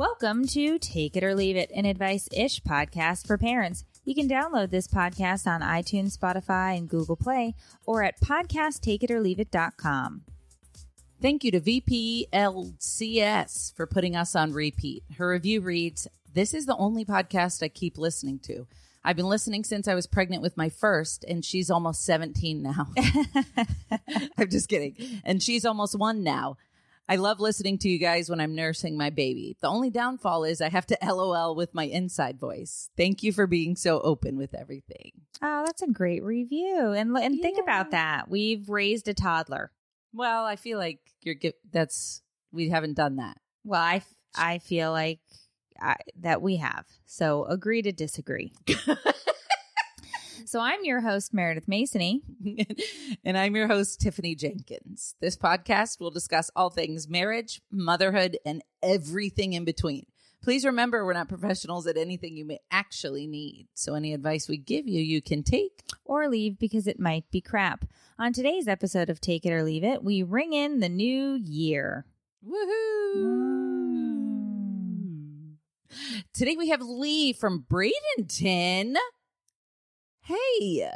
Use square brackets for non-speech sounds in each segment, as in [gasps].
Welcome to Take It or Leave It, an advice ish podcast for parents. You can download this podcast on iTunes, Spotify, and Google Play or at podcasttakeitorleaveit.com. Thank you to VPLCS for putting us on repeat. Her review reads This is the only podcast I keep listening to. I've been listening since I was pregnant with my first, and she's almost 17 now. [laughs] [laughs] I'm just kidding. And she's almost one now. I love listening to you guys when I'm nursing my baby. The only downfall is I have to [laughs] LOL with my inside voice. Thank you for being so open with everything. Oh, that's a great review. And and think about that. We've raised a toddler. Well, I feel like you're that's we haven't done that. Well, I I feel like I, that we have. So agree to disagree. [laughs] so I'm your host Meredith Masony. [laughs] and I'm your host, Tiffany Jenkins. This podcast will discuss all things marriage, motherhood, and everything in between. Please remember, we're not professionals at anything you may actually need. So, any advice we give you, you can take. or leave because it might be crap. On today's episode of Take It or Leave It, we ring in the new year. Woohoo! Mm. Today we have Lee from Bradenton. Hey,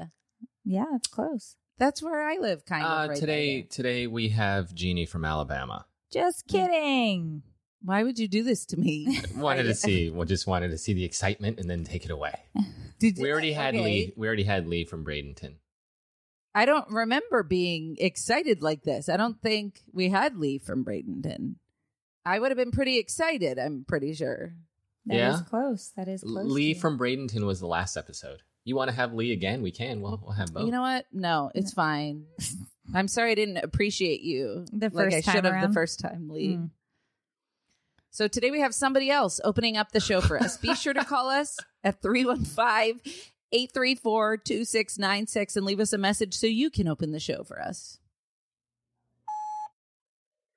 Yeah, it's close. that's where I live, kind Uh, of. right today, there. today we have Jeannie from Alabama. Just kidding. Why would you do this to me? [laughs] [laughs] Wanted to see, well, just wanted to see the excitement and then take it away. [laughs] Did We already had Okay. Lee. We already had Lee from Bradenton. I don't remember being excited like this. I don't think we had Lee from Bradenton. I would have been pretty excited, I'm pretty sure. That is Yeah? close. That is close. Lee to you. from Bradenton was the last episode. You want to have Lee again? We can. We'll, we'll have both. You know what? No, it's fine. [laughs] I'm sorry I didn't appreciate you The like I first time should have around? the first time, Lee. Mm. So today we have somebody else opening up the show for us. Be sure to [laughs] call us at 315 834 2696 and leave us a message so you can open the show for us.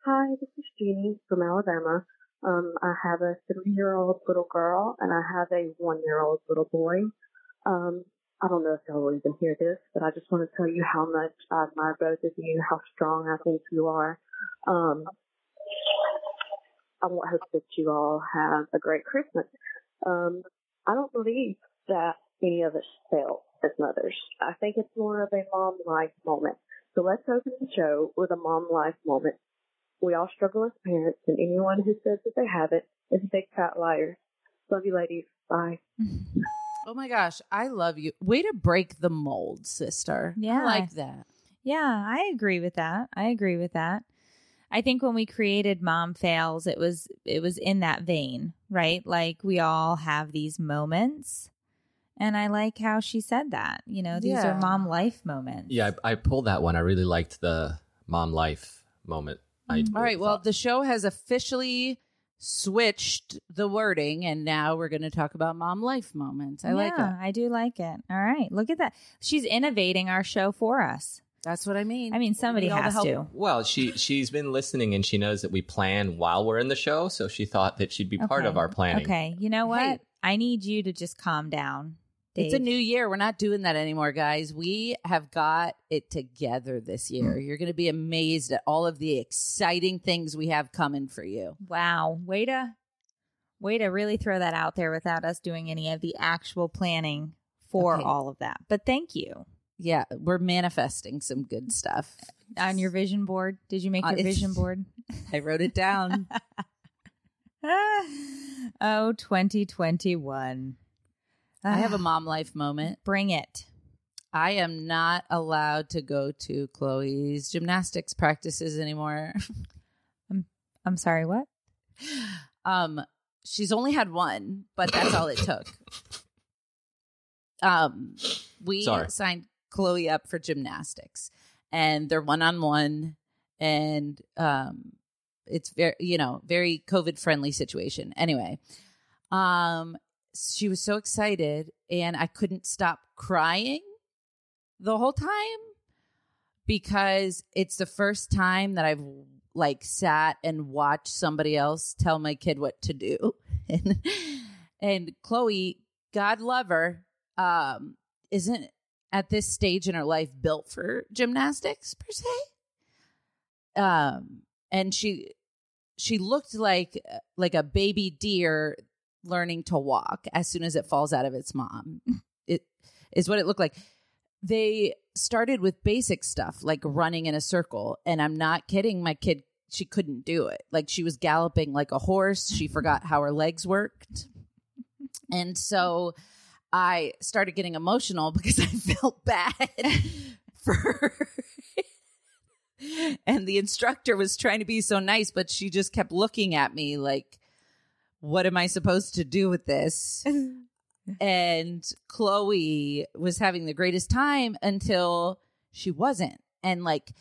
Hi, this is Jeannie from Alabama. Um, I have a three-year-old little girl and I have a one-year-old little boy. Um, I don't know if y'all will even hear this, but I just want to tell you how much I admire both of you, how strong I think you are. Um, I hope that you all have a great Christmas. Um, I don't believe that any of us fail as mothers. I think it's more of a mom life moment. So let's open the show with a mom life moment. We all struggle as parents, and anyone who says that they haven't is a big fat liar. Love you, ladies. Bye. [laughs] Oh my gosh, I love you. Way to break the mold, sister. Yeah. I like that. Yeah, I agree with that. I agree with that. I think when we created Mom Fails, it was it was in that vein, right? Like we all have these moments. And I like how she said that. You know, these Yeah. are mom life moments. Yeah, I, I pulled that one. I really liked the mom life moment. I mm-hmm. All right. Well, thought- the show has officially switched the wording, and now we're going to talk about mom life moments. I like Yeah, that. I do like it. All right. Look at that. She's innovating our show for us. That's what I mean. I mean, somebody We need all the has to. well, she she's been listening and she knows that we plan while we're in the show, so she thought that she'd be part of our planning. Okay. You know what? Hey. I need you to just calm down. It's a new year. We're not doing that anymore, guys. We have got it together this year. You're going to be amazed at all of the exciting things we have coming for you. Wow. Way to way to really throw that out there without us doing any of the actual planning for Okay. all of that. But thank you. Yeah, we're manifesting some good stuff. On your vision board, did you make Uh, your vision board? [laughs] I wrote it down. [laughs] oh, 2021. I have a Ah, mom life moment. bring it. I am not allowed to go to Chloe's gymnastics practices anymore. [laughs] I'm sorry, what? Um, she's only had one, but that's all it took. Um, we Sorry. signed Chloe up for gymnastics, and they're one on one, and um, it's very you know very COVID friendly situation. Anyway, um, she was so excited, and I couldn't stop crying the whole time because it's the first time that I've like sat and watched somebody else tell my kid what to do. [laughs] and and Chloe, God love her, um, isn't at this stage in her life built for gymnastics per se. Um, and she she looked like like a baby deer learning to walk as soon as it falls out of its mom. [laughs] It is what it looked like. They started with basic stuff like running in a circle, and I'm not kidding. My kid, she couldn't do it. Like she was galloping like a horse. She forgot how her legs worked, and so I started getting emotional because [laughs] I felt bad [laughs] for her. and the instructor was trying to be so nice, but she just kept looking at me like, what am I supposed to do with this? [laughs] and Chloe was having the greatest time until she wasn't. And like,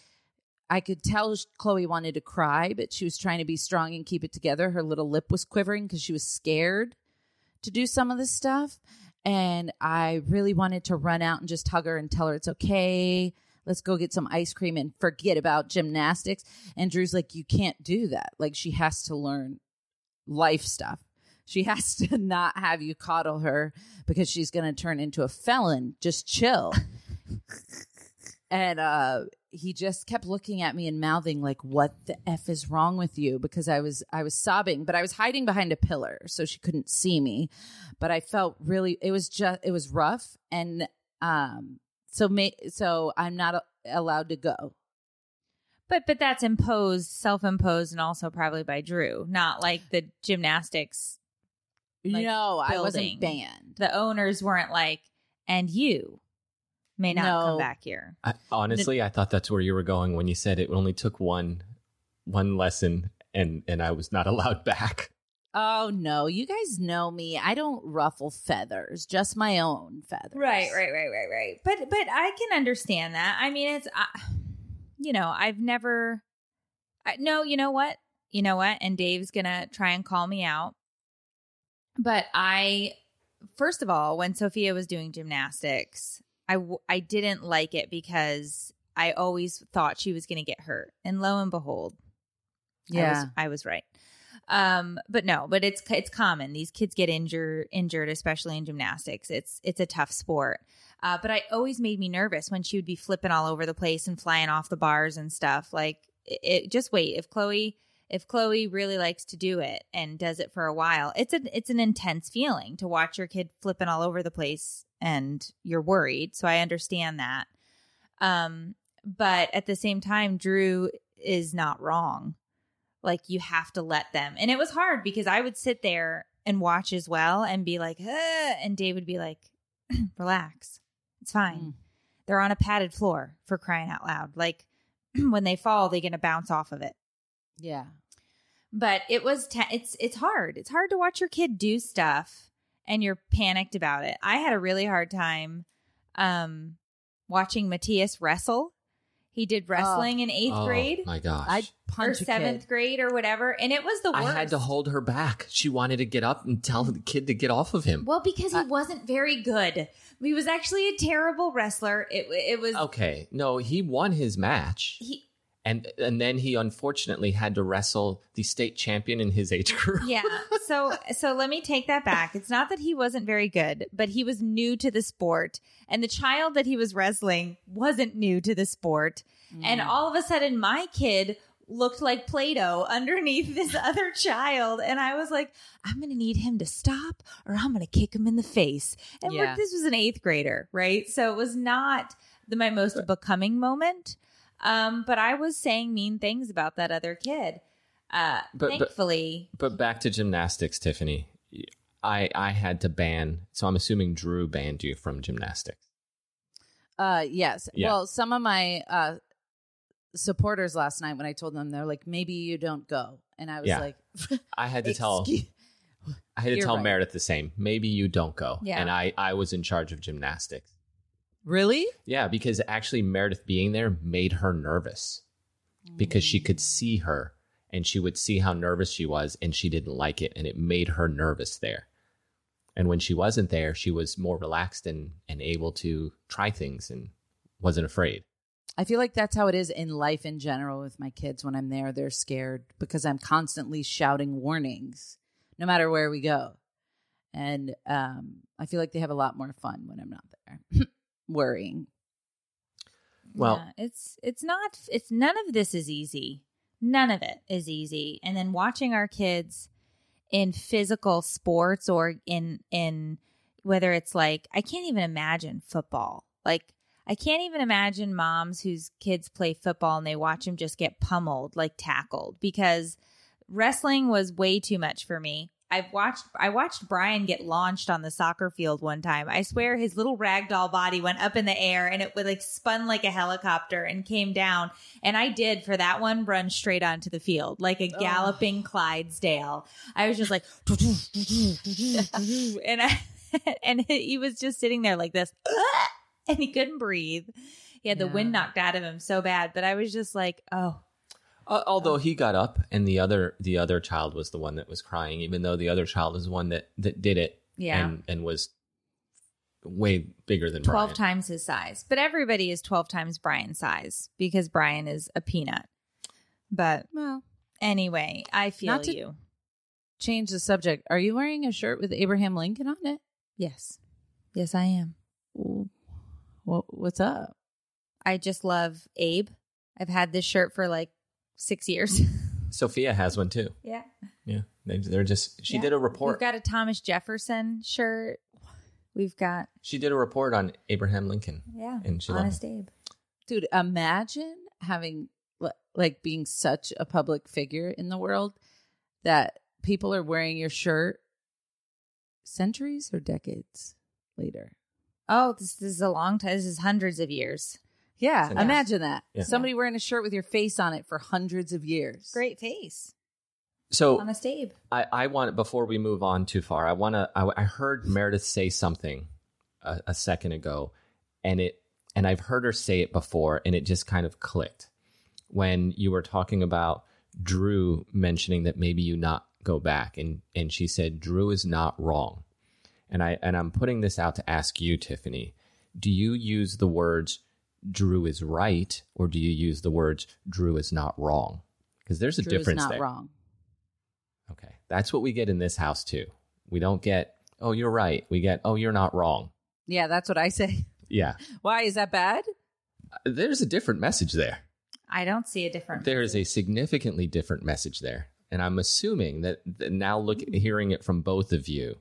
I could tell Chloe wanted to cry, but she was trying to be strong and keep it together. Her little lip was quivering because she was scared to do some of this stuff. And I really wanted to run out and just hug her and tell her it's okay. Let's go get some ice cream and forget about gymnastics. And Drew's like, You can't do that. Like, she has to learn life stuff. She [laughs] has to not have you coddle her because she's going to turn into a felon. Just chill. [laughs] and uh he just kept looking at me and mouthing like what the f is wrong with you because i was i was sobbing but i was hiding behind a pillar so she couldn't see me but i felt really it was just it was rough and um so may so i'm not a- allowed to go But but that's imposed, self-imposed, and also probably by Drew, not like the gymnastics. Like, no i wasn't banned The owners weren't like, and you may not No. come back here. I, honestly, I thought that's where you were going when you said it only took one one lesson and and I was not [laughs] allowed back. oh no you guys know me i don't ruffle feathers just my own feathers Right, right, right, right, right. But but I can understand that. I mean, it's I, you know, I've never I, no, you know what? You know what? And Dave's going to try and call me out. But I first of all, when Sophia was doing gymnastics, I w- I didn't like it because I always thought she was going to get hurt. And lo and behold, I yeah was, I was right. Um, but no, but it's it's common. These kids get injured injured, especially in gymnastics. It's it's a tough sport. Uh, but I always made me nervous when she would be flipping all over the place and flying off the bars and stuff. Like it, it just wait if Chloe if Chloe really likes to do it and does it for a while, it's an it's an intense feeling to watch your kid flipping all over the place and you're worried. So I understand that. Um, but at the same time, Drew is not wrong. Like you have to let them. And it was hard because I would sit there and watch as well and be like, and Dave would be like, [clears throat] relax. It's fine. Mm. They're on a padded floor for crying out loud. Like [clears throat] when they fall, they're going to bounce off of it yeah but it was te- it's it's hard it's hard to watch your kid do stuff and you're panicked about it i had a really hard time um watching matthias wrestle he did oh. wrestling in eighth oh grade my gosh. i or punch a seventh kid. grade or whatever and it was the worst. I had to hold her back. She wanted to get up and tell the kid to get off of him. well because he I- wasn't very good he was actually a terrible wrestler it, it was Okay, no, he won his match, he and and then he unfortunately had to wrestle the state champion in his age group. yeah. So [laughs] so let me take that back. It's not that he wasn't very good but he was new to the sport. And the child that he was wrestling wasn't new to the sport. And Mm. all of a sudden my kid looked like play-doh underneath this [laughs] other child. And i was like i'm gonna need him to stop or i'm gonna kick him in the face. And we're- Yeah. this was an eighth grader right? So it was not the, my most becoming moment um but i was saying mean things about that other kid uh But- but- thankfully But back to gymnastics, Tiffany. I I had to ban. So I'm assuming Drew banned you from gymnastics. Uh, yes. Yeah. Well, some of my uh supporters last night when I told them they're like, maybe you don't go, and I was Yeah. like, I had to [laughs] tell I had to You're tell right. Meredith the same. Maybe you don't go. Yeah. And I I was in charge of gymnastics. Really? Yeah, because actually Meredith being there made her nervous because she could see her and she would see how nervous she was and she didn't like it and it made her nervous there. And when she wasn't there, she was more relaxed and and able to try things and wasn't afraid. I feel like that's how it is in life in general with my kids. When I'm there, they're scared because I'm constantly shouting warnings, no matter where we go. And um, I feel like they have a lot more fun when I'm not there, [clears throat] worrying. Well- Yeah, it's it's not it's none of this is easy. None of it is easy. And then watching our kids in physical sports or in in whether it's like I can't even imagine football. Like I can't even imagine moms whose kids play football and they watch them just get pummeled, like tackled, because wrestling was way too much for me. I've watched I watched Brian get launched on the soccer field one time. I swear his little ragdoll body went up in the air and it would like spun like a helicopter and came down. And I did for that one run straight onto the field like a galloping Clydesdale. I was just like [laughs] and I [laughs] and he was just sitting there like this [laughs] and he couldn't breathe. He had the Yeah. wind knocked out of him so bad, but I was just like, "Oh, Uh, although he got up and the other the other child was the one that was crying, even though the other child is the one that that did it yeah." and and was way bigger than 12 Brian. times his size. But everybody is 12 times Brian's size because Brian is a peanut. But Well, anyway, I feel Not to- you. change the subject. Are you wearing a shirt with Abraham Lincoln on it? Yes. Yes, I am. What, what's up? I just love Abe. I've had this shirt for like six years. Sophia has one too. yeah. Yeah, they, they're just. She Yeah. did a report. We've got a Thomas Jefferson shirt. We've got, she did a report on Abraham Lincoln. yeah, And she loved Honest Abe. Dude, imagine having like being such a public figure in the world that people are wearing your shirt centuries or decades later. Oh, this, this is a long time. This is hundreds of years. Yeah, Centuries. imagine that. Yeah. Somebody wearing a shirt with your face on it for hundreds of years. Great face. So Honest Abe. I, I want before we move on too far. I want to. I, I heard Meredith say something a, a second ago, and it and I've heard her say it before, and it just kind of clicked when you were talking about Drew mentioning that maybe you not go back, and and she said Drew is not wrong, and I and I'm putting this out to ask you, Tiffany, do you use the words Drew is right, or do you use the words Drew is not wrong? Because there's a Drew is difference not there. wrong. Okay. That's what we get in this house too. We don't get, oh, you're right. We get, oh, you're not wrong. Yeah, that's what I say. [laughs] Yeah. Why is that bad? Uh, there's a different message there. I don't see a different. There is a significantly different message there. And I'm assuming that, that now look mm. hearing it from both of you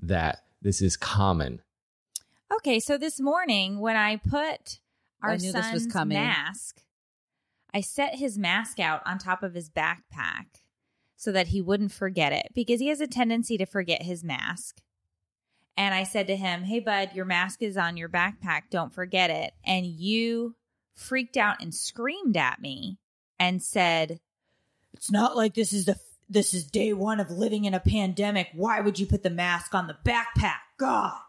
that this is common. Okay, so this morning when I put our I knew this son's was coming. mask, I set his mask out on top of his backpack so that he wouldn't forget it because he has a tendency to forget his mask. And I said to him, "Hey bud, your mask is on your backpack. Don't forget it." And you freaked out and screamed at me and said, "It's not like this is the this is day 1 of living in a pandemic. Why would you put the mask on the backpack? God."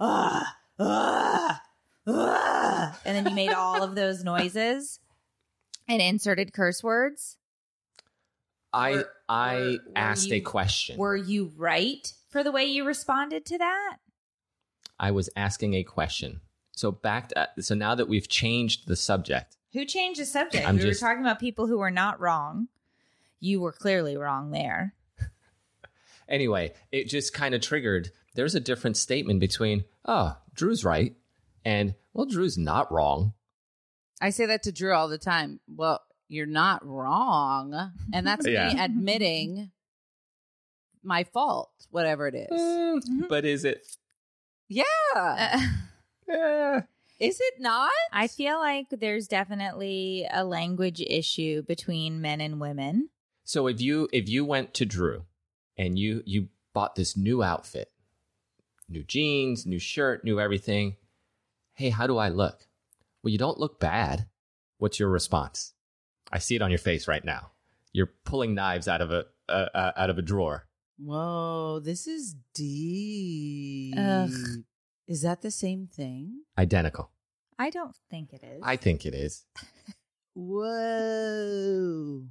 ah, ah, And then you made all of those noises and inserted curse words. I Were- I were- were asked a question. Were you right for the way you responded to that? I was asking a question. So back to, uh, so now that we've changed the subject, Who changed the subject? I'm we just- were talking about people who were not wrong. You were clearly wrong there. [laughs] anyway, it just kind of triggered. There's a different statement between, oh, Drew's right, and well, Drew's not wrong. I say that to Drew all the time. Well, you're not wrong. And [laughs] that's me admitting my fault, whatever it is. Mm, But is it? Yeah. Uh, [laughs] Eh. Is it not? I feel like there's definitely a language issue between men and women. So if you if you went to Drew and you you bought this new outfit, new jeans, new shirt, new everything, hey, how do I look? Well, you don't look bad. What's your response? I see it on your face right now. You're pulling knives out of a uh, uh, out of a drawer. Whoa, this is deep. Ugh. Is that the same thing? Identical. I don't think it is. I think it is. Whoa.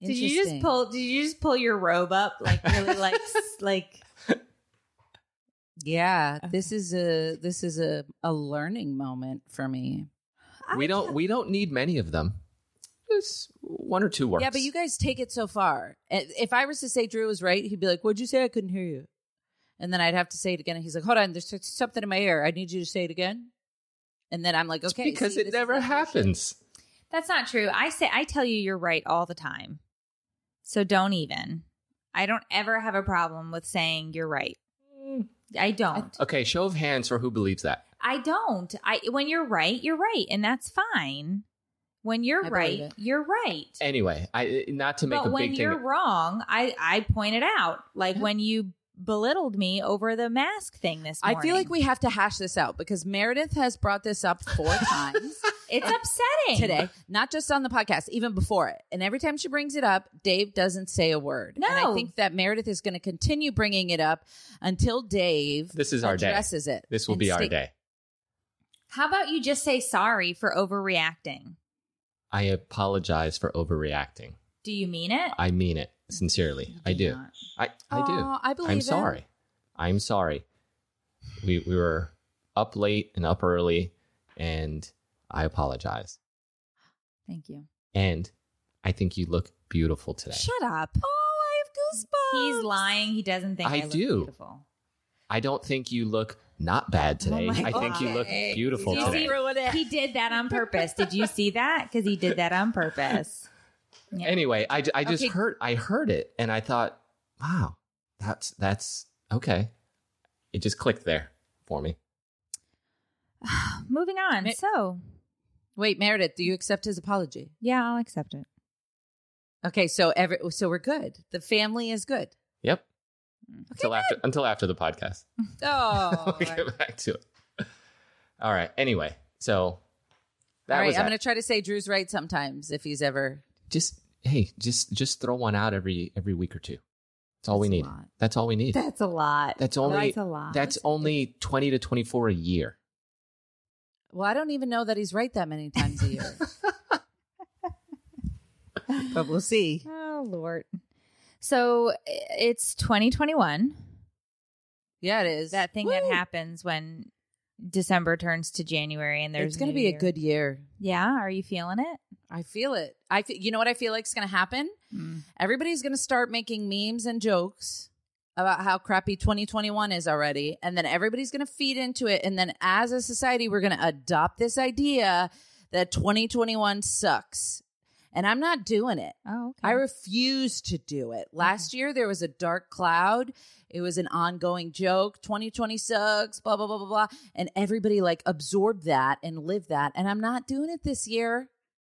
did you just pull? Did you just pull your robe up like really like [laughs] like? Yeah, uh-huh. this is a this is a a learning moment for me. we don't we don't need many of them. Just one or two works. Yeah, but you guys take it so far. If I was to say Drew was right, he'd be like, "What'd you say? I couldn't hear you." And then I'd have to say it again. And he's like, "Hold on, there's something in my ear. I need you to say it again." And then I'm like, It's "Okay," because see, it never happens. That's not true. I say I tell you you're right all the time. So don't even. I don't ever have a problem with saying you're right. I don't. Okay, show of hands for who believes that. I don't. I when you're right, you're right, and that's fine. When you're I right, you're right. Anyway, I not to make but a when big you're thing. wrong, I I pointed out like when you belittled me over the mask thing this I feel like we have to hash this out because Meredith has brought this up four [laughs] times it's [laughs] upsetting today, not just on the podcast, even before it. And every time she brings it up, Dave doesn't say a word. And I think that Meredith is going to continue bringing it up until Dave This is our day. addresses it. This will and be our stay- day. How about you just say sorry for overreacting? I apologize for overreacting. Do you mean it? I mean it sincerely. I do. not. I I do. Aw, I believe I'm it. sorry. I'm sorry. We we were up late and up early, and I apologize. Thank you. And I think you look beautiful today. Shut up. Oh, I have goosebumps. He's lying. He doesn't think I, I look do. beautiful. I don't think you look not bad oh today. Oh I think you look beautiful Did you today. it. He did that on purpose. Did you see that? Because he did that on purpose. [laughs] Yeah. Anyway, I, I just Okay. heard I heard it and I thought, wow, that's that's okay. It just clicked there for me. [sighs] Moving on. Ma- So, Wait, Meredith, do you accept his apology? yeah, I'll accept it. Okay, so every so we're good. The family is good. Yep. until after until after the podcast. [laughs] Oh, [laughs] we'll get back to it. All right. Anyway, so that All right, was I'm going to try to say Drew's right sometimes if he's ever. just hey, just just throw one out every every week or two. That's all we That's a need. lot. That's all we need. That's a lot. That's only That's a lot. that's only twenty to twenty four a year. Well, I don't even know that he's right that many times a year. [laughs] but we'll see. Oh Lord. So it's 2021. Yeah, it is. That thing that happens when December turns to January and there's It's going to be a good year. Yeah, are you feeling it? I feel it. I feel, you know what I feel like is going to happen? Hmm. Everybody's going to start making memes and jokes about how crappy 2021 is already. And then everybody's going to feed into it. And then as a society, we're going to adopt this idea that 2021 sucks. And I'm not doing it. Oh, okay. I refuse to do it. Last year, there was a dark cloud. It was an ongoing joke. 2020 sucks, blah, blah, blah, blah, blah. And everybody like absorbed that and lived that. And I'm not doing it this year.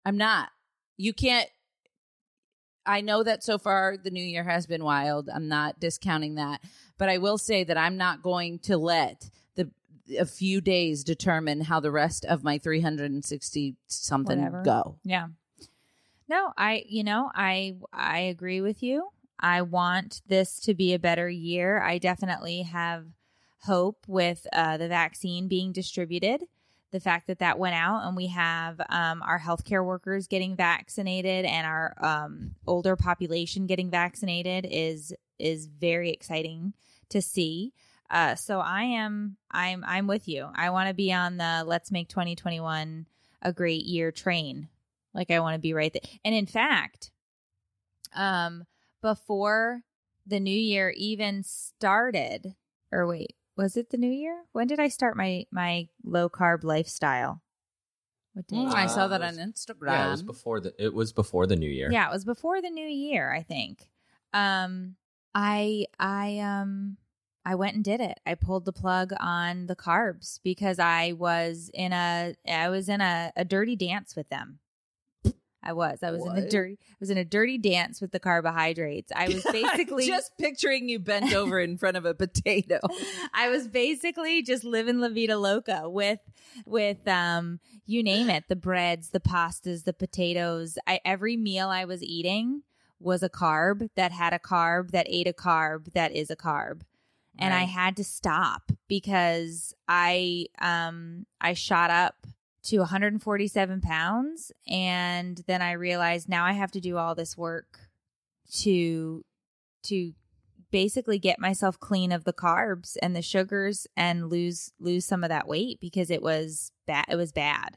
I'm not. You can't. I know that so far the new year has been wild. I'm not discounting that. But I will say that I'm not going to let the a few days determine how the rest of my 360 something Whatever. go. Yeah. No, I you know, I I agree with you. I want this to be a better year. I definitely have hope with uh, the vaccine being distributed. The fact that that went out and we have um, our healthcare workers getting vaccinated and our um, older population getting vaccinated is is very exciting to see. Uh, so I am I'm I'm with you. I want to be on the let's make 2021 a great year train. Like I want to be right there. And in fact, um, before the new year even started, or wait, was it the new year? When did I start my my low carb lifestyle? What day? Mm, I Uh, saw that it on Instagram. Yeah, it was before the it was before the new year. Yeah, it was before the new year, I think. Um I I um I went and did it. I pulled the plug on the carbs because I was in a I was in a, a dirty dance with them. I was. I was in a dirty I was in a dirty dance with the carbohydrates. I was [laughs] basically just picturing you bent [laughs] over in front of a potato. [laughs] I was basically just living La Vida Loca with with um you name it, the breads, the pastas, the potatoes. I every meal I was eating was a carb that had a carb that ate a carb that is a carb. And I had to stop because I um I shot up to 147 pounds and then I realized now I have to do all this work to to basically get myself clean of the carbs and the sugars and lose lose some of that weight because it was bad it was bad.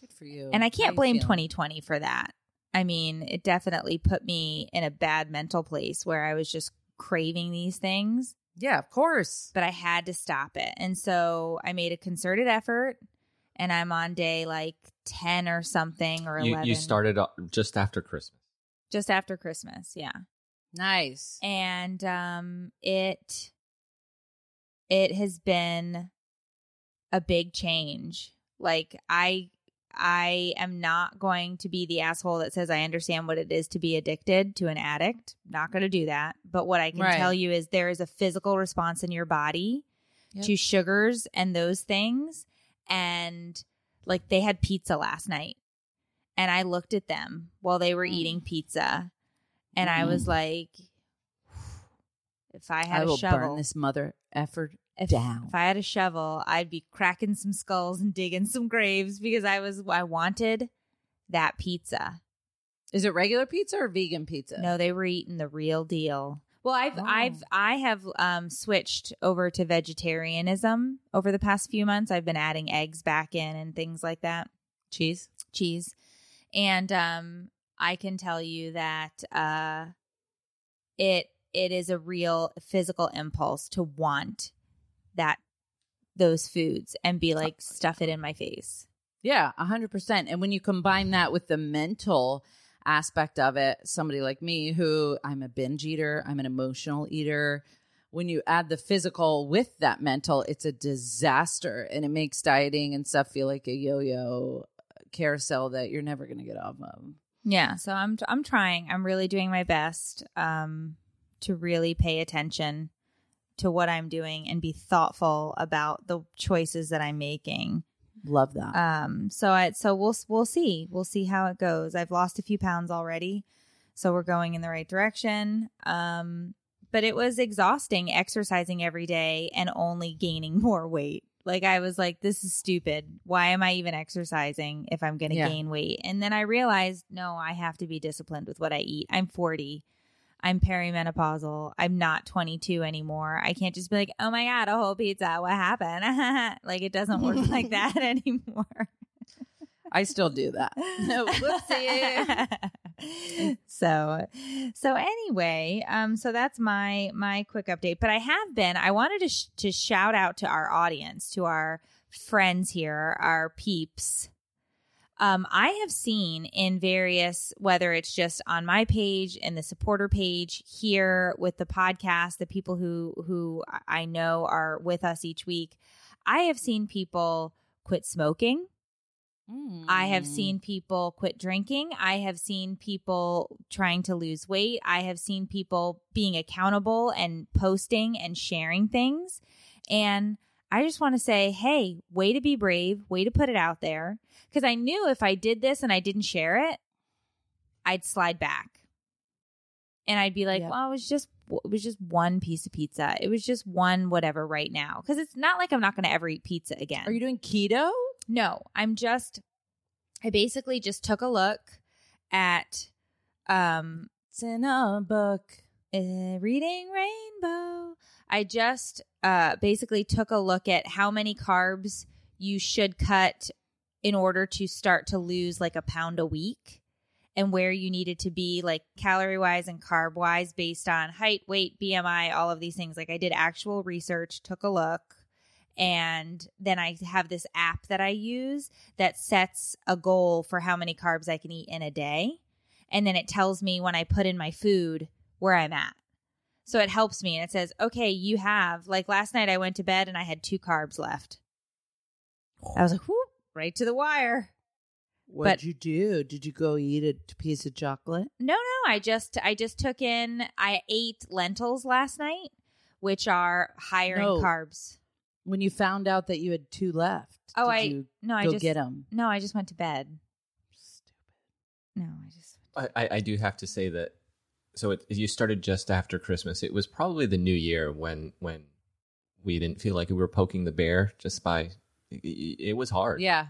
Good for you. And I can't blame feeling? 2020 for that. I mean, it definitely put me in a bad mental place where I was just craving these things, Yeah, of course. but I had to stop it. And so I made a concerted effort and I'm on day like 10 or something or 11. You, you started just after Christmas. just after Christmas. Yeah. Nice. and um it it has been a big change like i i am not going to be the asshole that says i understand what it is to be addicted to an addict not going to do that but what i can Right. tell you is there is a physical response in your body Yep. to sugars and those things and like they had pizza last night and i looked at them while they were Mm. eating pizza and I was like, if I had I a shovel, burn this mother effort if, down. if I had a shovel, I'd be cracking some skulls and digging some graves because I was I wanted that pizza. Is it regular pizza or vegan pizza? No, they were eating the real deal. Well, I've Oh. I've I have um switched over to vegetarianism over the past few months. I've been adding eggs back in and things like that. cheese. cheese. And um I can tell you that uh it it is a real physical impulse to want that those foods and be like stuff it in my face. Yeah, a hundred percent. And when you combine that with the mental aspect of it, somebody like me who I'm a binge eater, I'm an emotional eater. When you add the physical with that mental, it's a disaster and it makes dieting and stuff feel like a yo-yo carousel that you're never going to get off of. Yeah, so I'm I'm trying. I'm really doing my best um to really pay attention to what I'm doing and be thoughtful about the choices that I'm making. Love that. Um, so I so we'll we'll see we'll see how it goes. I've lost a few pounds already, so we're going in the right direction. Um, but it was exhausting exercising every day and only gaining [laughs] more weight. Like I was like, this is stupid. Why am I even exercising if I'm going to Yeah. gain weight? And then I realized, no, I have to be disciplined with what I eat. I'm 40. I'm perimenopausal. I'm not 22 anymore. I can't just be like, oh my God, a whole pizza. What happened? [laughs] like it doesn't work like [laughs] that anymore. I still do that. [laughs] Whoopsie. so so anyway um so that's my my quick update but i have been i wanted to sh- to shout out to our audience to our friends here our peeps um i have seen in various whether it's just on my page and the supporter page here with the podcast the people who who i know are with us each week i have seen people quit smoking I have Mm. seen people quit drinking. I have seen people trying to lose weight. I have seen people being accountable and posting and sharing things. And I just want to say, hey, way to be brave, way to put it out there. Because I knew if I did this and I didn't share it, I'd slide back. And I'd be like, Yep. well, it was just it was just one piece of pizza. It was just one whatever right now. Because it's not like I'm not going to ever eat pizza again. Are you doing keto? No, I'm just I basically just took a look at um It's in a book. Uh, reading rainbow. I just uh basically took a look at how many carbs you should cut in order to start to lose like a pound a week and where you needed to be like calorie wise and carb wise based on height, weight, BMI, all of these things. Like I did actual research, took a look, and then I have this app that I use that sets a goal for how many carbs I can eat in a day. And then it tells me when I put in my food where I'm at. So it helps me and it says, okay, you have, like last night I went to bed and I had two carbs left. I was like, whoop, right to the wire. What'd But- you do? Did you go eat a piece of chocolate? No, no, I just I just took in I ate lentils last night, which are higher No. in carbs. When you found out that you had two left, Oh, did I you no, I go just get them? no, I just went to bed. Stupid. No, I just I, I I do have to say that. So it, you started just after Christmas. It was probably the New Year when when we didn't feel like we were poking the bear just by. It, it was hard. Yeah.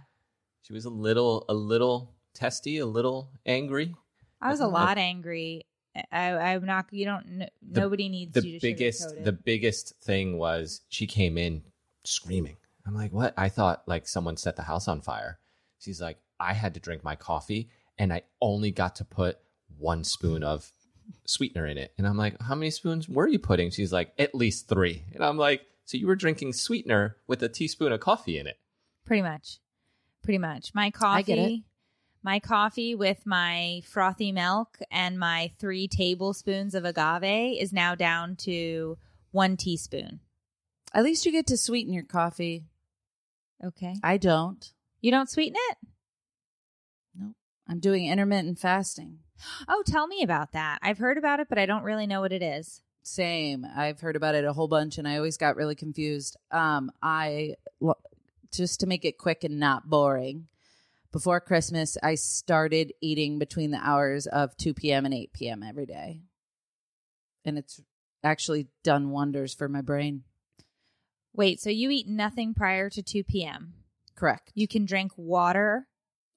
she was a little a little testy, a little angry. I was a lot angry. I, I'm not. You don't. kn- The- nobody needs the you to biggest the biggest thing was she came in screaming. I'm like, what? I thought like someone set the house on fire. She's like, I had to drink my coffee and I only got to put one spoon of sweetener in it. And I'm like, how many spoons were you putting? She's like, at least three. And I'm like, so you were drinking sweetener with a teaspoon of coffee in it. pretty much. pretty much. My I coffee, get it. my coffee with my frothy milk and my three tablespoons of agave is now down to one teaspoon. At least you get to sweeten your coffee. Okay. I don't. You don't sweeten it? Nope. I'm doing intermittent fasting. Oh, tell me about that. I've heard about it, but I don't really know what it is. Same. I've heard about it a whole bunch and I always got really confused. Um I just to make it quick and not boring. Before Christmas, I started eating between the hours of 2 p.m. and 8 p.m. every day. And it's actually done wonders for my brain. Wait, so you eat nothing prior to 2 p.m. Correct. You can drink water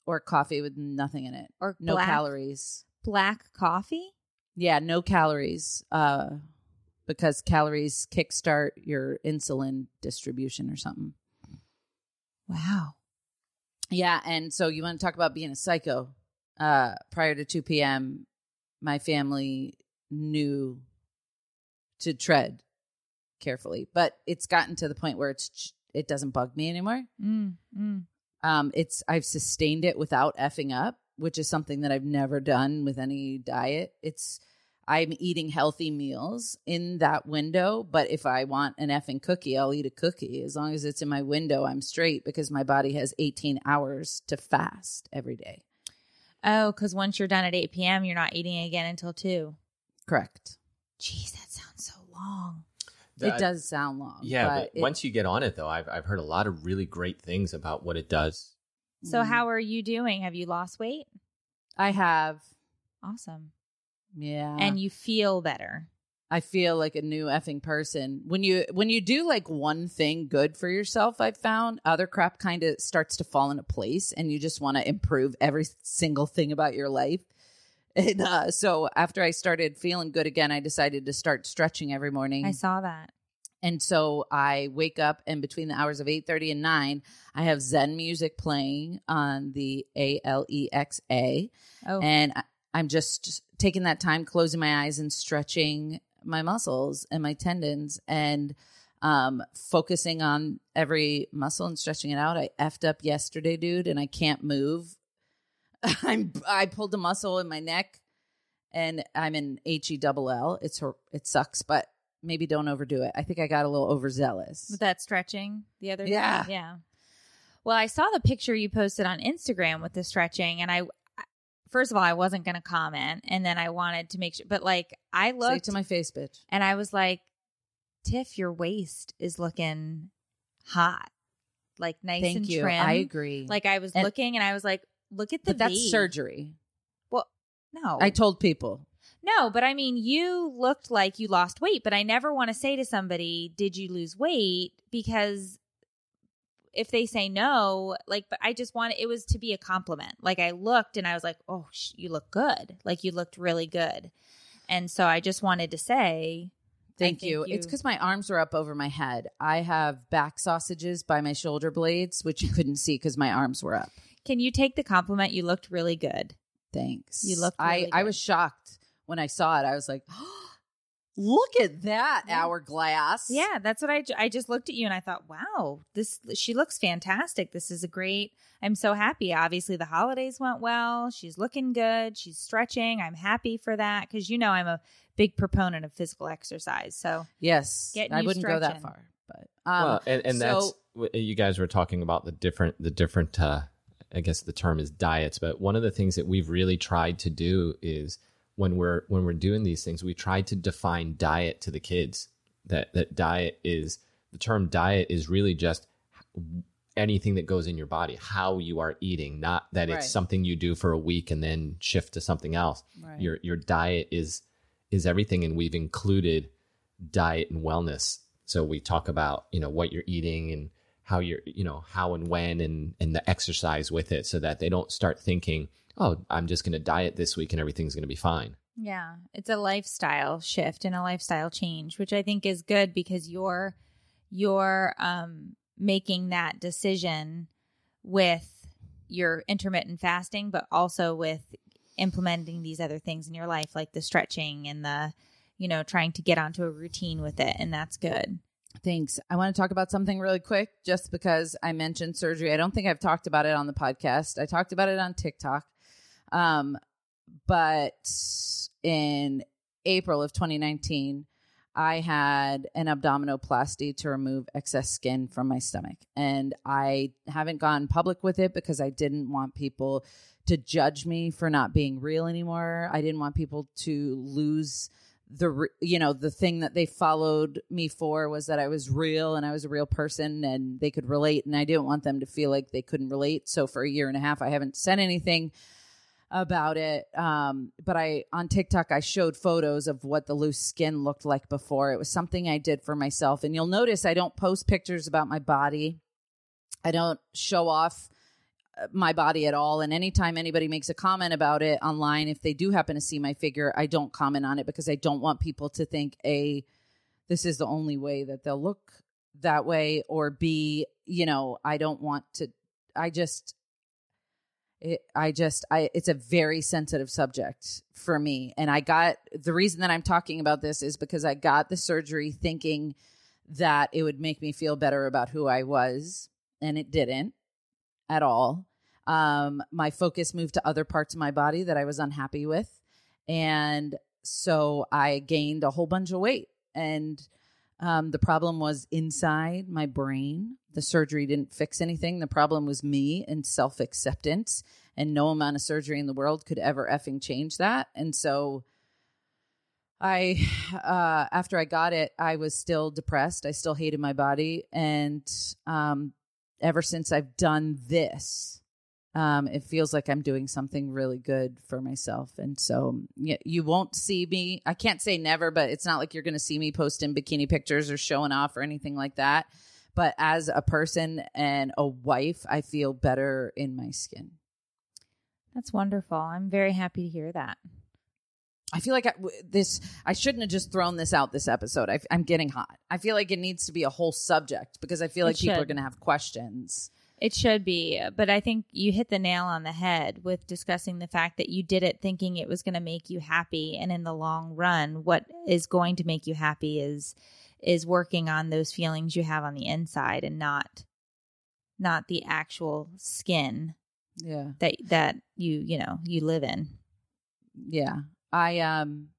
or coffee with nothing in it. or No black, calories. Black coffee? Yeah, no calories. Uh because calories kickstart your insulin distribution or something. Wow. Yeah, and so you want to talk about being a psycho? Uh, prior to two p.m., my family knew to tread carefully, but it's gotten to the point where it's it doesn't bug me anymore. Mm, mm. Um, it's I've sustained it without effing up, which is something that I've never done with any diet. It's I'm eating healthy meals in that window, but if I want an effing cookie, I'll eat a cookie. As long as it's in my window, I'm straight because my body has 18 hours to fast every day. Oh, because once you're done at 8 p.m., you're not eating again until 2. Correct. Jeez, that sounds so long. it does sound long. Yeah, but, it- once you get on it, though, I've I've heard a lot of really great things about what it does. So, Mm. how are you doing? Have you lost weight? I have, Awesome. yeah, And you feel better. I feel like a new effing person. When you when you do like one thing good for yourself, I've found other crap kind of starts to fall into place and you just want to improve every single thing about your life. [laughs] And uh, so after I started feeling good again, I decided to start stretching every morning. I saw that. And so I wake up and between the hours of 8:30 and 9, I have Zen music playing on the A L E X A Oh, and I'm just taking that time, closing my eyes and stretching my muscles and my tendons and um, focusing on every muscle and stretching it out. I effed up yesterday, dude, and I can't move. [laughs] I'm I pulled a muscle in my neck, and I'm in H E double L. It's her. It sucks, but maybe don't overdo it. I think I got a little overzealous. with that stretching the other Yeah. day. Yeah. Well, I saw the picture you posted on Instagram with the stretching, and I, first of all, I wasn't going to comment, and then I wanted to make sure, but like I Say looked to my face, bitch. and I was like, Tiff, your waist is looking hot, like nice Thank and you. trim. I agree. Like I was And- looking, and I was like, look at the but that's V. surgery. Well, no, I told people. No, but I mean, you looked like you lost weight, but I never want to say to somebody, "Did you lose weight?" Because if they say no, like, but I just want it was to be a compliment. Like I looked and I was like, "Oh, sh- you look good. Like you looked really good," and so I just wanted to say, Thank you. you- It's because my arms were up over my head. I have back sausages by my shoulder blades, which you couldn't see because my arms were up. "Can you take the compliment? You looked really good." Thanks. You looked I really I good. was shocked when I saw it. I was like, oh, [gasps] "Look at that Yeah. hourglass!" Yeah, that's what I ju- I just looked at you and I thought, "Wow, this she looks fantastic. This is a great. I'm so happy. Obviously the holidays went well. She's looking good. She's stretching. I'm happy for that cuz you know I'm a big proponent of physical exercise. So, Yes. Getting I wouldn't go that far, but um, well, and, and that's so- what you guys were talking about the different the different uh I guess the term is diets, but one of the things that we've really tried to do is when we're when we're doing these things, we try to define diet to the kids. That that diet is the term diet is really just anything that goes in your body, how you are eating, not that Right. it's something you do for a week and then shift to something else. Right. Your your diet is is everything and we've included diet and wellness. So we talk about, you know, what you're eating and how you're, you know, how and when and and the exercise with it so that they don't start thinking, "Oh, I'm just going to diet this week and everything's going to be fine." yeah, it's a lifestyle shift and a lifestyle change, which I think is good because you're you're um making that decision with your intermittent fasting but also with implementing these other things in your life like the stretching and the you know trying to get onto a routine with it and that's good Thanks. I want to talk about something really quick just because I mentioned surgery. I don't think I've talked about it on the podcast. I talked about it on TikTok. Um, but in April of 2019, I had an abdominoplasty to remove excess skin from my stomach. And I haven't gone public with it because I didn't want people to judge me for not being real anymore. I didn't want people to lose the you know the thing that they followed me for was that I was real and I was a real person and they could relate and I didn't want them to feel like they couldn't relate. So for a year and a half I haven't said anything about it. Um, but I on TikTok I showed photos of what the loose skin looked like before. It was something I did for myself. And you'll notice I don't post pictures about my body. I don't show off my body at all. And anytime anybody makes a comment about it online, if they do happen to see my figure, I don't comment on it because I don't want people to think a this is the only way that they'll look that way, or b you know I don't want to. I just it, I just, I, it's a very sensitive subject for me. And I got the reason that I'm talking about this is because I got the surgery thinking that it would make me feel better about who I was, and it didn't at all. Um, my focus moved to other parts of my body that I was unhappy with. And so I gained a whole bunch of weight. And um, the problem was inside my brain. The surgery didn't fix anything. The problem was me and self acceptance. And no amount of surgery in the world could ever effing change that. And so I, uh, after I got it, I was still depressed. I still hated my body. And um, ever since I've done this, um, it feels like I'm doing something really good for myself. And so you, you won't see me. I can't say never, but it's not like you're going to see me posting bikini pictures or showing off or anything like that. But as a person and a wife, I feel better in my skin. That's wonderful. I'm very happy to hear that. I feel like I, this. I shouldn't have just thrown this out this episode. I, am getting hot. I feel like it needs to be a whole subject because I feel like people are going to have questions. It should be, but I think you hit the nail on the head with discussing the fact that you did it thinking it was going to make you happy, and in the long run, what is going to make you happy is is working on those feelings you have on the inside, and not not the actual skin. Yeah, that that you you know you live in. Yeah, I um,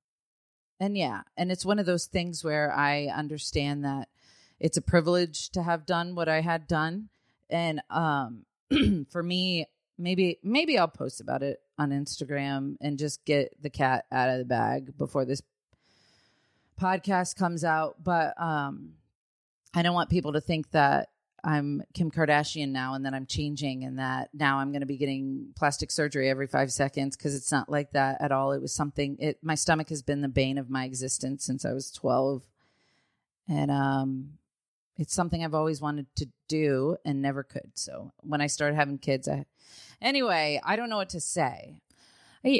and yeah, and it's one of those things where I understand that it's a privilege to have done what I had done and um [clears throat] for me maybe maybe I'll post about it on Instagram and just get the cat out of the bag before this podcast comes out but um I don't want people to think that I'm Kim Kardashian now and that I'm changing and that now I'm going to be getting plastic surgery every 5 seconds cuz it's not like that at all it was something it my stomach has been the bane of my existence since I was 12 and um it's something I've always wanted to do and never could. So when I started having kids, I, anyway, I don't know what to say.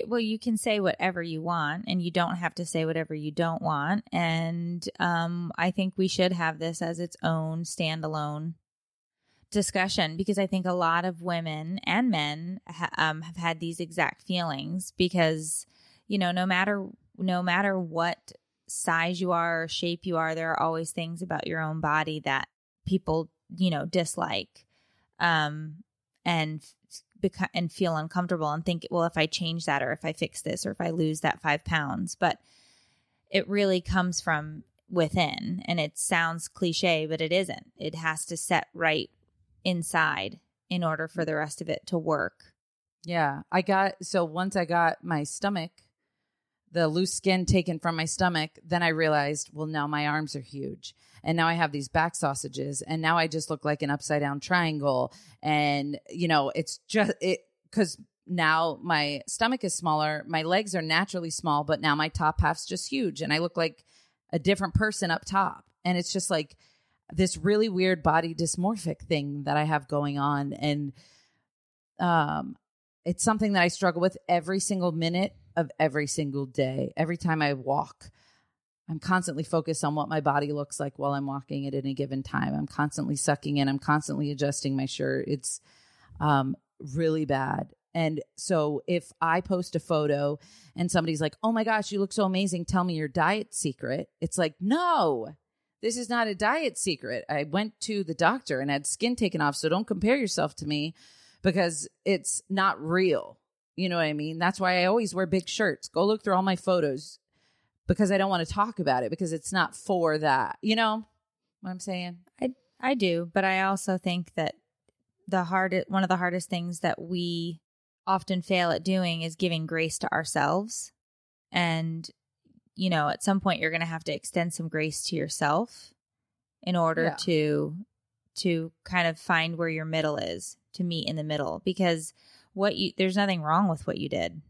Well, you can say whatever you want, and you don't have to say whatever you don't want. And um, I think we should have this as its own standalone discussion because I think a lot of women and men ha- um, have had these exact feelings because you know no matter no matter what size you are or shape you are, there are always things about your own body that people, you know, dislike um, and beca- and feel uncomfortable and think, well, if I change that or if I fix this or if I lose that five pounds. But it really comes from within. And it sounds cliche, but it isn't. It has to set right inside in order for mm. the rest of it to work. Yeah. I got, so once I got my stomach the loose skin taken from my stomach, then I realized, well, now my arms are huge. And now I have these back sausages. And now I just look like an upside down triangle. And, you know, it's just it because now my stomach is smaller. My legs are naturally small, but now my top half's just huge. And I look like a different person up top. And it's just like this really weird body dysmorphic thing that I have going on. And, um, it's something that I struggle with every single minute of every single day. Every time I walk, I'm constantly focused on what my body looks like while I'm walking at any given time. I'm constantly sucking in. I'm constantly adjusting my shirt. It's um, really bad. And so if I post a photo and somebody's like, oh my gosh, you look so amazing, tell me your diet secret, it's like, no, this is not a diet secret. I went to the doctor and had skin taken off. So don't compare yourself to me because it's not real. You know what I mean? That's why I always wear big shirts. Go look through all my photos because I don't want to talk about it because it's not for that. You know what I'm saying? I I do, but I also think that the hard one of the hardest things that we often fail at doing is giving grace to ourselves. And you know, at some point you're going to have to extend some grace to yourself in order Yeah. to to kind of find where your middle is, to meet in the middle because what you there's nothing wrong with what you did.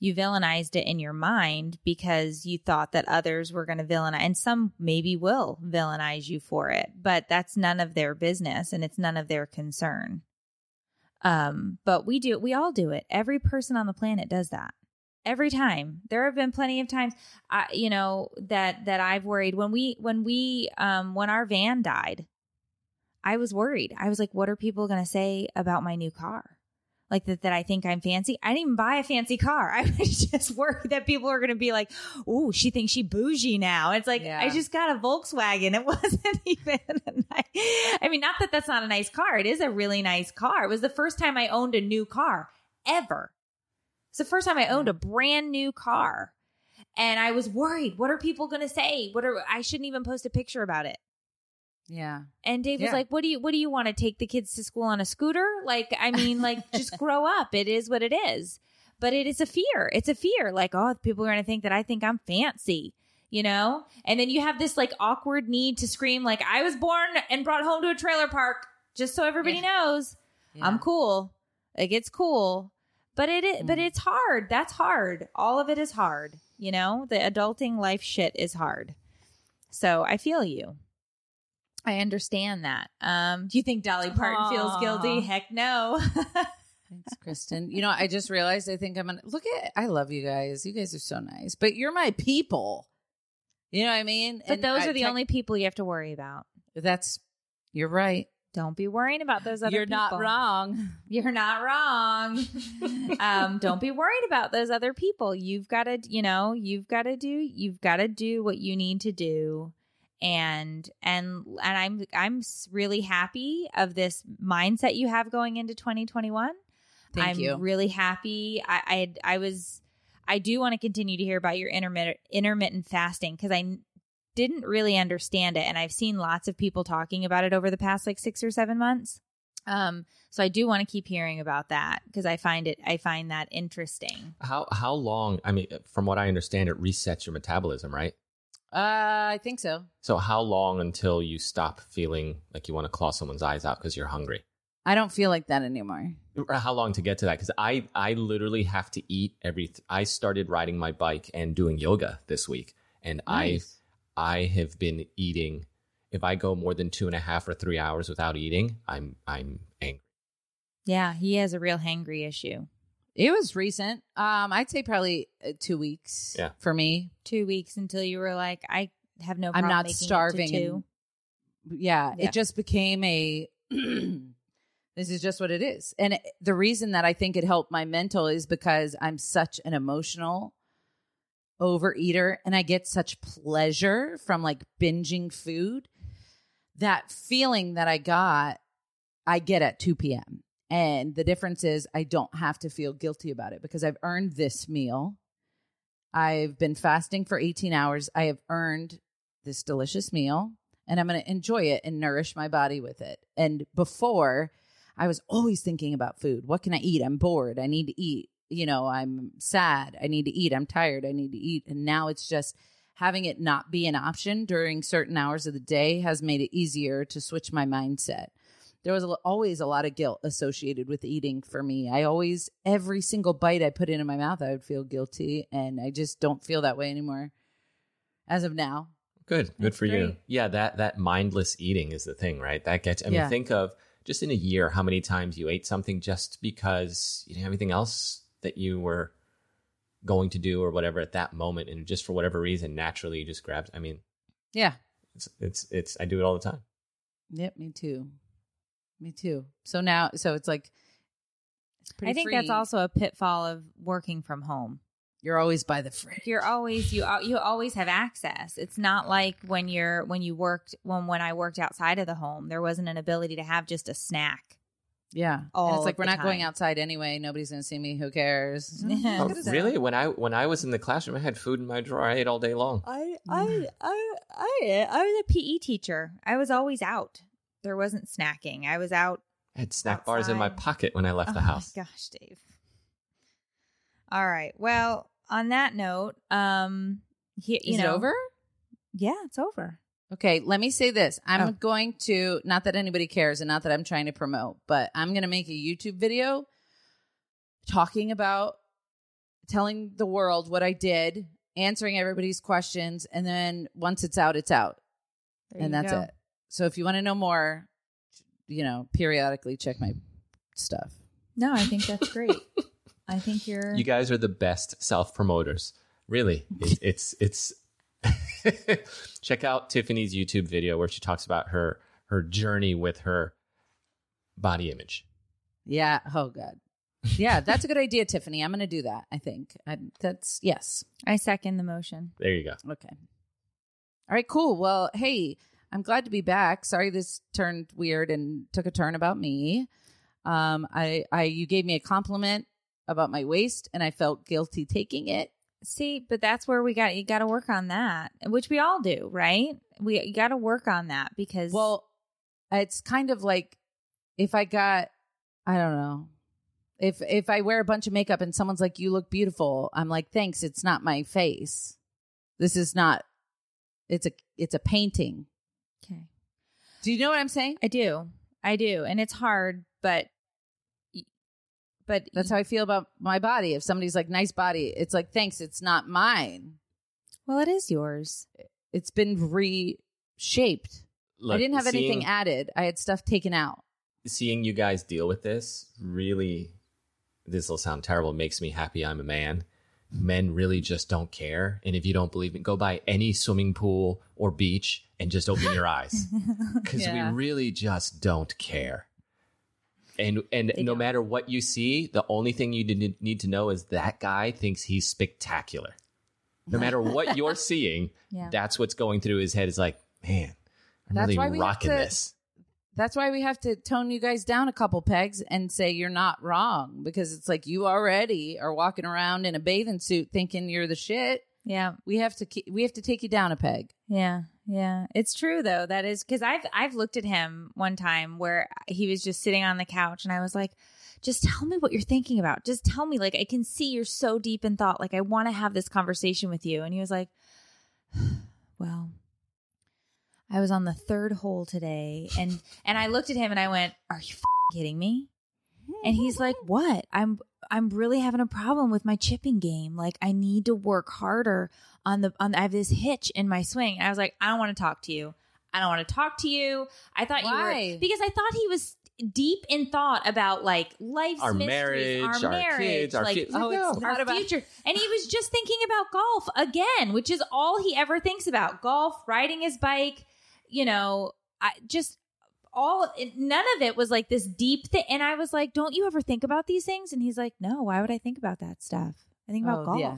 You villainized it in your mind because you thought that others were going to villainize, and some maybe will villainize you for it, but that's none of their business and it's none of their concern. Um, but we do, we all do it. Every person on the planet does that. Every time. There have been plenty of times, I, you know, that that I've worried when we when we um when our van died. I was worried. I was like, what are people going to say about my new car? Like that, that I think I'm fancy. I didn't even buy a fancy car. [laughs] I was just worried that people are going to be like, oh, she thinks she bougie now. It's like, Yeah. I just got a Volkswagen. It [laughs] wasn't even a nice, I mean, not that that's not a nice car. It is a really nice car. It was the first time I owned a new car ever. It's the first time I owned a brand new car. And I was worried. What are people going to say? What are, I shouldn't even post a picture about it. Yeah. And Dave was like, "What do you what do you want to take the kids to school on a scooter? Like, I mean, like [laughs] just grow up. It is what it is." But it is a fear. It's a fear. Like, oh, people are going to think that I think I'm fancy, you know? And then you have this like awkward need to scream like I was born and brought home to a trailer park just so everybody knows I'm cool. Like it's cool. But it is, but Mm. it's hard. That's hard. All of it is hard, you know? The adulting life shit is hard. So, I feel you. I understand that. Um, do you think Dolly Parton feels guilty? Heck no. [laughs] Thanks, Kristen. You know, I just realized I think I'm gonna look at I love you guys. You guys are so nice. But you're my people. You know what I mean? but And those I are the tech- only people you have to worry about. that's you're right. Don't be worrying about those other people. You're not wrong. You're not wrong. [laughs] um, don't be worried about those other people. You've got to, you know, you've got to do, you've got to do what you need to do. And and and I'm I'm really happy of this mindset you have going into 2021. Thank I'm you. really happy. I I, I was I do want to continue to hear about your intermittent intermittent fasting because I didn't really understand it, and I've seen lots of people talking about it over the past like six or seven months. Um, so I do want to keep hearing about that because I find it I find that interesting. How how long? I mean, from what I understand, it resets your metabolism, right? Uh, I think so. So how long until you stop feeling like you want to claw someone's eyes out because you're hungry? I don't feel like that anymore. Or how long to get to that? Because I I literally have to eat every. Th- I started riding my bike and doing yoga this week, and Nice. I I have been eating. If I go more than two and a half or three hours without eating, I'm I'm angry. Yeah, he has a real hangry issue. It was recent. Um, I'd say probably uh, two weeks. Yeah. For me, Two weeks until you were like, I have no. I'm Problem not making it to starving. two. and- yeah, Yeah. it just became a. [clears throat] this is just what it is, and it, the reason that I think it helped my mental is because I'm such an emotional overeater, and I get such pleasure from like binging food. That feeling that I got, I get at 2 p.m. And the difference is I don't have to feel guilty about it because I've earned this meal. I've been fasting for 18 hours. I have earned this delicious meal and I'm going to enjoy it and nourish my body with it. And before, I was always thinking about food. What can I eat? I'm bored. I need to eat. You know, I'm sad. I need to eat. I'm tired. I need to eat. And now it's just having it not be an option during certain hours of the day has made it easier to switch my mindset. There was always a lot of guilt associated with eating for me. I always, every single bite I put into my mouth, I would feel guilty. And I just don't feel that way anymore as of now. Good, good That's for you. Yeah, that that mindless eating is the thing, right? That gets. I mean, Yeah. think of just in a year how many times you ate something just because you didn't have anything else that you were going to do or whatever at that moment, and just for whatever reason, naturally you just grabbed. I mean, Yeah. it's it's it's. I do it all the time. Yep, me too. Me too. So now, so it's like, it's pretty I think that's also a pitfall of working from home. You're always by the fridge. You're always you you always have access. It's not like when you're when you worked when when I worked outside of the home, there wasn't an ability to have just a snack. Yeah. And it's like we're the not going outside anyway. Nobody's going to see me. Who cares? [laughs] [laughs] Yeah. Oh, Look at us. really? When I when I was in the classroom, I had food in my drawer. I ate all day long. I I I I I was a PE teacher. I was always out. There wasn't snacking. I was out. I had snack bars in my pocket when I left the oh house. my gosh, Dave. All right. Well, on that note, um, he, you Is know, it over? Yeah, it's over. Okay, let me say this. I'm Oh. going to, not that anybody cares and not that I'm trying to promote, but I'm going to make a YouTube video talking about telling the world what I did, answering everybody's questions, and then once it's out, it's out. There and that's go. it. So if you want to know more, you know, periodically check my stuff. No, I think that's great. [laughs] I think you're. You guys are the best self promoters. Really, it, it's it's. [laughs] Check out Tiffany's YouTube video where she talks about her her journey with her body image. Yeah. Oh, God. Yeah, that's a good idea, Tiffany. I'm going to do that. I think I, that's yes. I second the motion. There you go. Okay. All right, cool. Well, hey, I'm glad to be back. Sorry this turned weird and took a turn about me. Um, I, I, you gave me a compliment about my waist, and I felt guilty taking it. See, but that's where we got you got to work on that, which we all do, right? We got to work on that because Well, it's kind of like if I got, I don't know, if if I wear a bunch of makeup and someone's like, "You look beautiful," I'm like, "Thanks." It's not my face. This is not. It's a it's a painting. okay. Do you know what I'm saying? I do, I do, and it's hard, but but That's how I feel about my body. If somebody's like, nice body, it's like, thanks, it's not mine. well, it is yours. It's been reshaped. Look, I didn't have anything added. I had stuff taken out. seeing you guys deal with this really this will sound terrible makes me happy i'm a man men really just don't care and if you don't believe me go by any swimming pool or beach and just open your eyes [laughs] because Yeah. we really just don't care and and They no don't. matter what you see the only thing you need to know is that guy thinks he's spectacular no matter [laughs] what you're seeing Yeah. that's what's going through his head is like man i'm That's why really we rocking to- this That's why we have to tone you guys down a couple pegs and say you're not wrong because it's like you already are walking around in a bathing suit thinking you're the shit. yeah, We have to we have to take you down a peg. yeah, yeah. It's true though. That is because I've I've looked at him one time where he was just sitting on the couch, and I was like, "Just tell me what you're thinking about. Just tell me. Like I can see you're so deep in thought. Like I want to have this conversation with you." And he was like, [sighs] "Well." I was on the third hole today and and I looked at him and I went, "Are you kidding me?" And he's like, [laughs] "What? I'm I'm really having a problem with my chipping game. Like I need to work harder on the on I have this hitch in my swing." And I was like, "I don't want to talk to you. I don't want to talk to you." I thought you were because I thought he was deep in thought about like life's Our mysteries, marriage, our our marriage, kids, our like kids. Oh, it's not our about- future. And he was just thinking about golf again, which is all he ever thinks about. Golf, riding his bike, you know, I just all none of it was like this deep thing. And I was like, "Don't you ever think about these things?" And he's like, "No, why would I think about that stuff? I think about Oh, golf. yeah.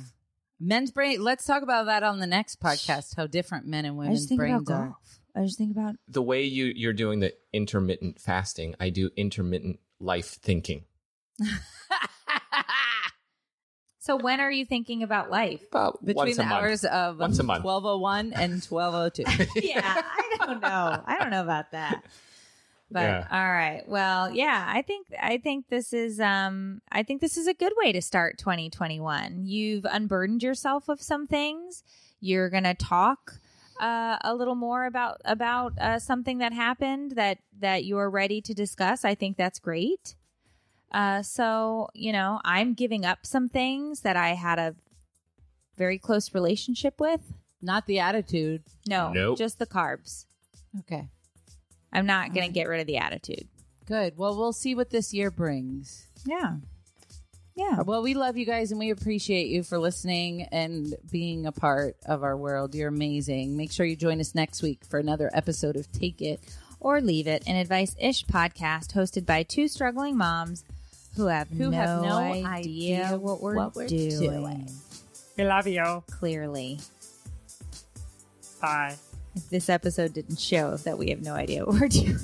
Men's brain. Let's talk about that on the next podcast. How different men and women's just about brains are. golf. I just think about the way you you're doing the intermittent fasting, I do intermittent life thinking. [laughs] So when are you thinking about life? About Between once a the month. hours of Once a month. 1201 and 1202. [laughs] yeah, I don't know. I don't know about that. [laughs] But Yeah. all right. Well, yeah, I think I think this is um I think this is a good way to start 2021. You've unburdened yourself of some things. You're going to talk uh, a little more about about uh, something that happened that that you're ready to discuss. I think that's great. Uh, so you know, I'm giving up some things that I had a very close relationship with. Not the attitude. No, Nope. just the carbs. Okay. I'm not going to mm. get rid of the attitude. Good. Well, we'll see what this year brings. Yeah. Yeah. Uh, well, we love you guys and we appreciate you for listening and being a part of our world. You're amazing. Make sure you join us next week for another episode of Take It. Or Leave It, an advice ish podcast hosted by two struggling moms who have, Who no, have no idea, idea what we're, what we're doing. doing. We love you. Clearly. Bye. If this episode didn't show that we have no idea what we're [laughs] doing.